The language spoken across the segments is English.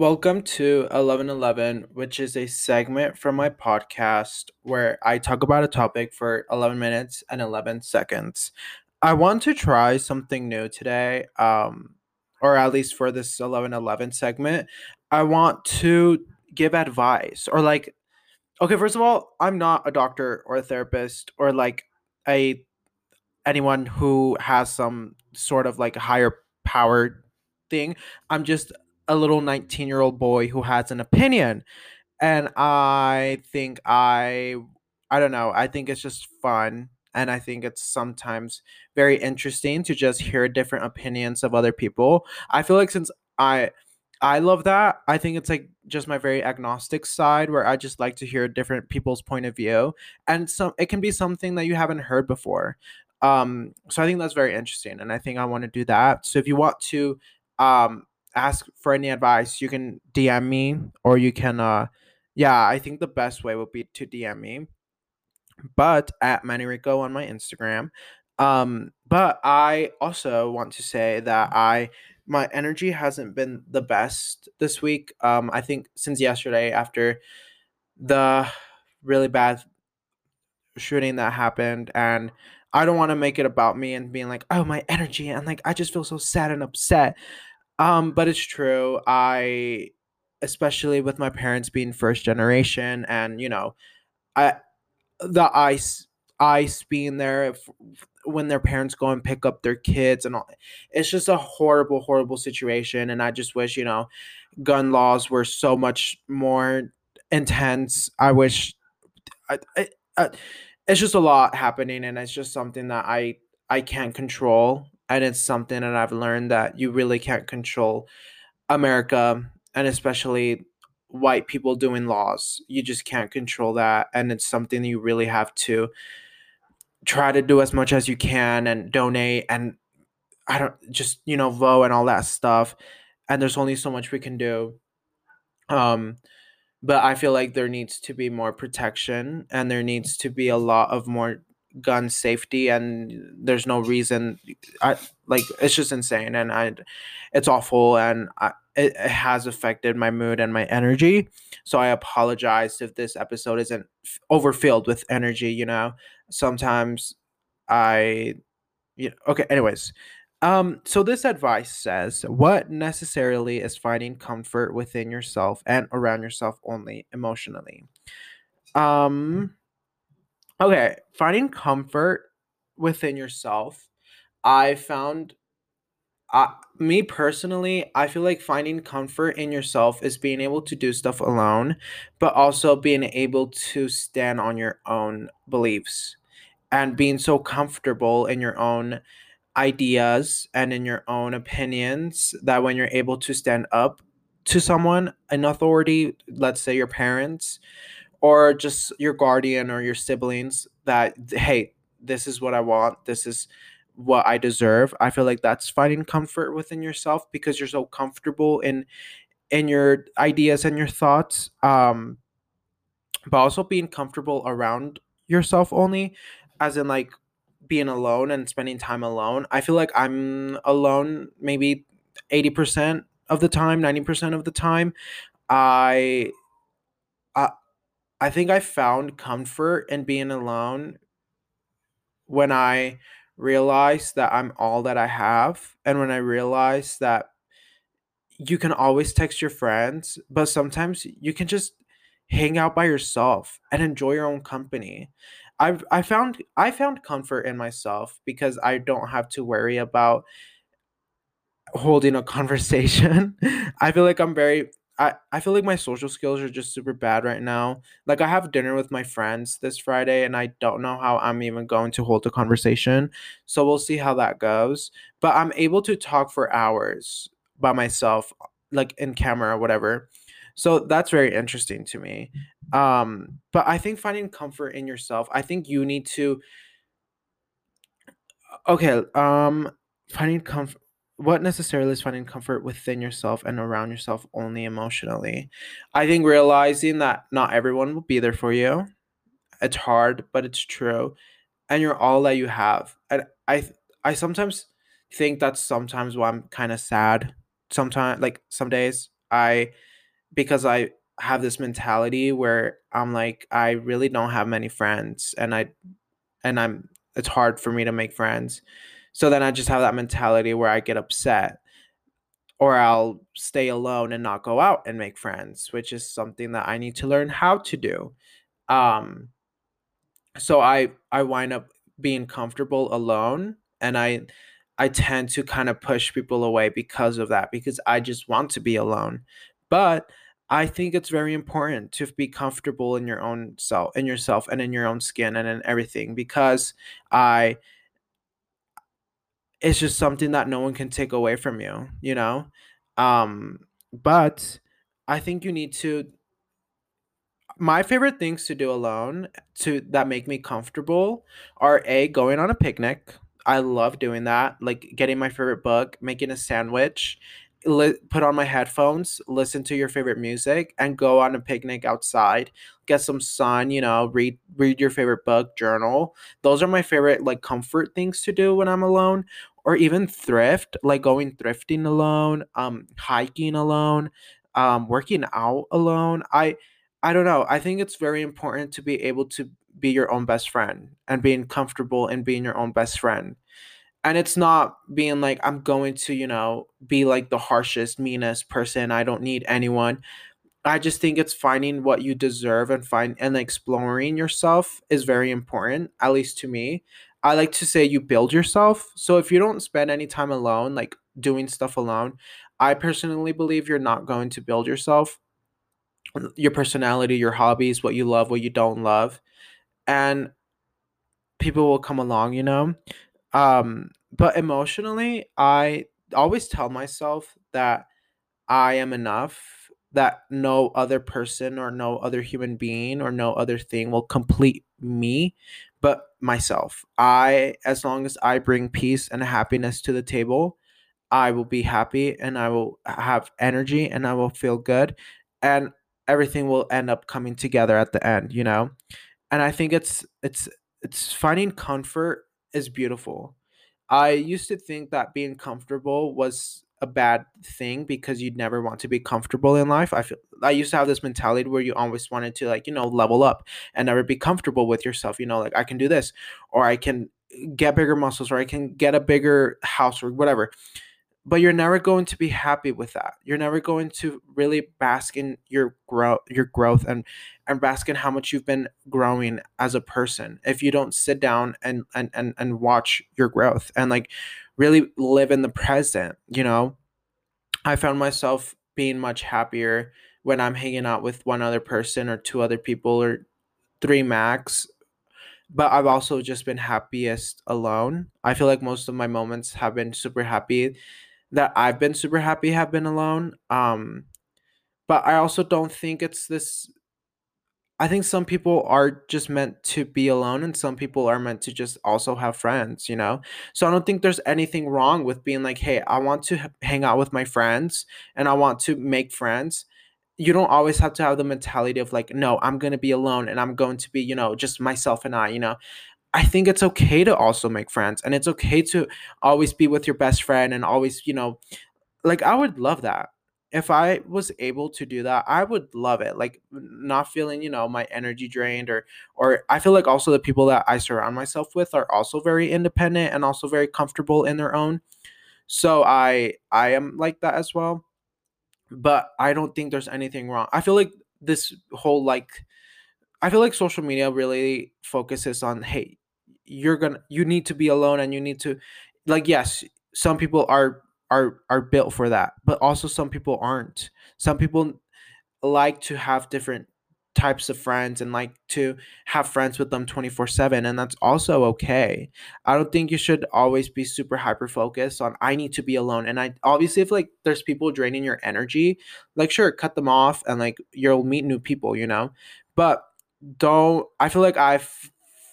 Welcome to 1111, which is a segment from my podcast where I talk about a topic for 11 minutes and 11 seconds. I want to try something new today, um, or at least for this 1111 segment. I want to give advice or like, okay, first of all, I'm not a doctor or a therapist or like a anyone who has some sort of like higher power thing. I'm just a little 19 year old boy who has an opinion. And I think I, I don't know, I think it's just fun. And I think it's sometimes very interesting to just hear different opinions of other people. I feel like since I, I love that. I think it's like just my very agnostic side where I just like to hear different people's point of view and some it can be something that you haven't heard before. Um so I think that's very interesting and I think I want to do that. So if you want to um ask for any advice, you can DM me or you can uh yeah, I think the best way would be to DM me. But at Manny Rico on my Instagram. Um, but I also want to say that I my energy hasn't been the best this week. Um, I think since yesterday after the really bad shooting that happened and I don't want to make it about me and being like, oh, my energy. And like, I just feel so sad and upset. Um, but it's true. I, especially with my parents being first generation, and you know, I, the ice, ice being there if, when their parents go and pick up their kids, and all, it's just a horrible, horrible situation. And I just wish you know, gun laws were so much more intense. I wish, I, I, I it's just a lot happening, and it's just something that I I can't control and it's something that I've learned that you really can't control America and especially white people doing laws. You just can't control that and it's something you really have to try to do as much as you can and donate and I don't just, you know, vote and all that stuff. And there's only so much we can do. Um but I feel like there needs to be more protection and there needs to be a lot of more gun safety and there's no reason i like it's just insane and i it's awful and I, it, it has affected my mood and my energy. So i apologize if this episode isn't overfilled with energy you know? Sometimes i you know, okay anyways. Um so this advice says what necessarily is finding comfort within yourself and around yourself only emotionally? Um Okay, finding comfort within yourself. I found uh, me personally, I feel like finding comfort in yourself is being able to do stuff alone, but also being able to stand on your own beliefs and being so comfortable in your own ideas and in your own opinions that when you're able to stand up to someone, an authority, let's say your parents, or just your guardian or your siblings that hey this is what i want this is what i deserve. I feel like that's finding comfort within yourself because you're so comfortable in in your ideas and your thoughts um but also being comfortable around yourself only as in like being alone and spending time alone. I feel like i'm alone maybe 80% of the time 90% of the time. I I think I found comfort in being alone when I realized that I'm all that I have and when I realized that you can always text your friends, but sometimes you can just hang out by yourself and enjoy your own company. I've I found I found comfort in myself because I don't have to worry about holding a conversation. I feel like I'm very I, I feel like my social skills are just super bad right now. Like I have dinner with my friends this Friday and I don't know how I'm even going to hold a conversation. So we'll see how that goes. But I'm able to talk for hours by myself, like in camera or whatever. So that's very interesting to me. Um, but I think finding comfort in yourself, I think you need to okay, um finding comfort what necessarily is finding comfort within yourself and around yourself only emotionally. I think realizing that not everyone will be there for you. It's hard, but it's true. And you're all that you have. And I I sometimes think that's sometimes why I'm kind of sad. Sometimes like some days I because I have this mentality where I'm like I really don't have many friends and I and I'm it's hard for me to make friends. So then I just have that mentality where I get upset or I'll stay alone and not go out and make friends, which is something that I need to learn how to do. Um so I I wind up being comfortable alone and I I tend to kind of push people away because of that because I just want to be alone. But I think it's very important to be comfortable in your own self, in yourself, and in your own skin, and in everything. Because I, it's just something that no one can take away from you, you know. Um, but I think you need to. My favorite things to do alone to that make me comfortable are a going on a picnic. I love doing that, like getting my favorite book, making a sandwich, li- put on my headphones, listen to your favorite music, and go on a picnic outside. Get some sun, you know, read read your favorite book, journal. Those are my favorite like comfort things to do when I'm alone, or even thrift, like going thrifting alone, um, hiking alone, um, working out alone. I I don't know. I think it's very important to be able to be your own best friend and being comfortable in being your own best friend and it's not being like i'm going to you know be like the harshest meanest person i don't need anyone i just think it's finding what you deserve and find and exploring yourself is very important at least to me i like to say you build yourself. So if you don't spend any time alone like doing stuff alone i personally believe you're not going to build yourself your personality your hobbies what you love what you don't love and people will come along you know? Um, but emotionally, I always tell myself that I am enough, that no other person or no other human being or no other thing will complete me but myself. I, as long as I bring peace and happiness to the table, I will be happy and I will have energy and I will feel good and everything will end up coming together at the end, you know? And I think it's it's it's finding comfort is beautiful. I used to think that being comfortable was a bad thing because you'd never want to be comfortable in life. I feel I used to have this mentality where you always wanted to like, you know, level up and never be comfortable with yourself, you know, like I can do this or I can get bigger muscles or I can get a bigger house or whatever but you're never going to be happy with that. You're never going to really bask in your growth, your growth, and and bask in how much you've been growing as a person. If you don't sit down and and and and watch your growth and like really live in the present, you know, I found myself being much happier when I'm hanging out with one other person or two other people or three max but I've also just been happiest alone. I feel like most of my moments have been super happy that I've been super happy have been alone. Um, but I also don't think it's this. I think some people are just meant to be alone, and some people are meant to just also have friends, you know? So I don't think there's anything wrong with being like, hey, I want to hang out with my friends and I want to make friends. You don't always have to have the mentality of like, no, I'm going to be alone and I'm going to be, you know, just myself and I, you know? I think it's okay to also make friends and it's okay to always be with your best friend and always, you know, like I would love that. If I was able to do that, I would love it. Like not feeling, you know, my energy drained or or I feel like also the people that I surround myself with are also very independent and also very comfortable in their own. So I I am like that as well. But I don't think there's anything wrong. I feel like this whole like I feel like social media really focuses on hey, you're gonna you need to be alone and you need to like yes some people are are are built for that but also some people aren't some people like to have different types of friends and like to have friends with them 24/7 and that's also okay. I don't think you should always be super hyper focused on I need to be alone and I obviously if like there's people draining your energy, like sure cut them off and like you'll meet new people, you know. But don't I feel like I've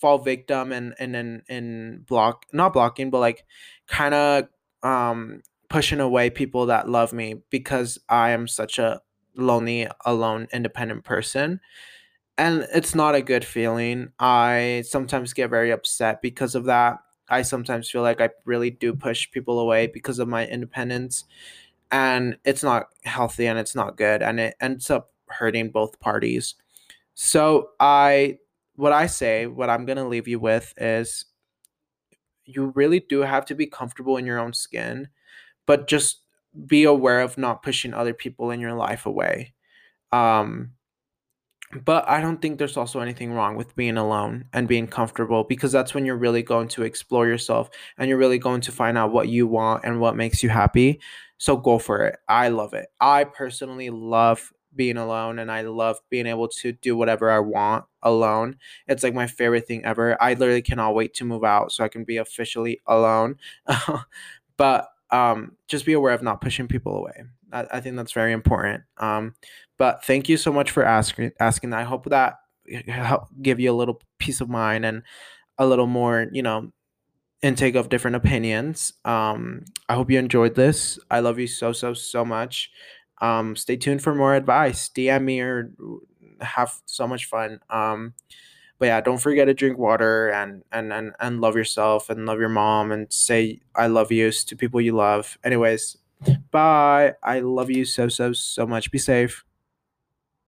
fall victim and and and and block not blocking but like kind of um pushing away people that love me because I am such a lonely alone independent person. And it's not a good feeling. I sometimes get very upset because of that. I sometimes feel like I really do push people away because of my independence. And it's not healthy and it's not good and it ends up hurting both parties. So I what I say, what I'm going to leave you with is you really do have to be comfortable in your own skin, but just be aware of not pushing other people in your life away. Um but I don't think there's also anything wrong with being alone and being comfortable because that's when you're really going to explore yourself and you're really going to find out what you want and what makes you happy. So go for it. I love it. I personally love being alone and I love being able to do whatever I want alone. It's like my favorite thing ever. I literally cannot wait to move out so I can be officially alone. but um, just be aware of not pushing people away. I, I think that's very important. Um, but thank you so much for asking asking that. I hope that help give you a little peace of mind and a little more, you know, intake of different opinions. Um, I hope you enjoyed this. I love you so so so much. Um, stay tuned for more advice. DM me or have so much fun. Um, but yeah, don't forget to drink water and and and and love yourself and love your mom and say I love you to people you love. Anyways, bye. I love you so so so much. Be safe.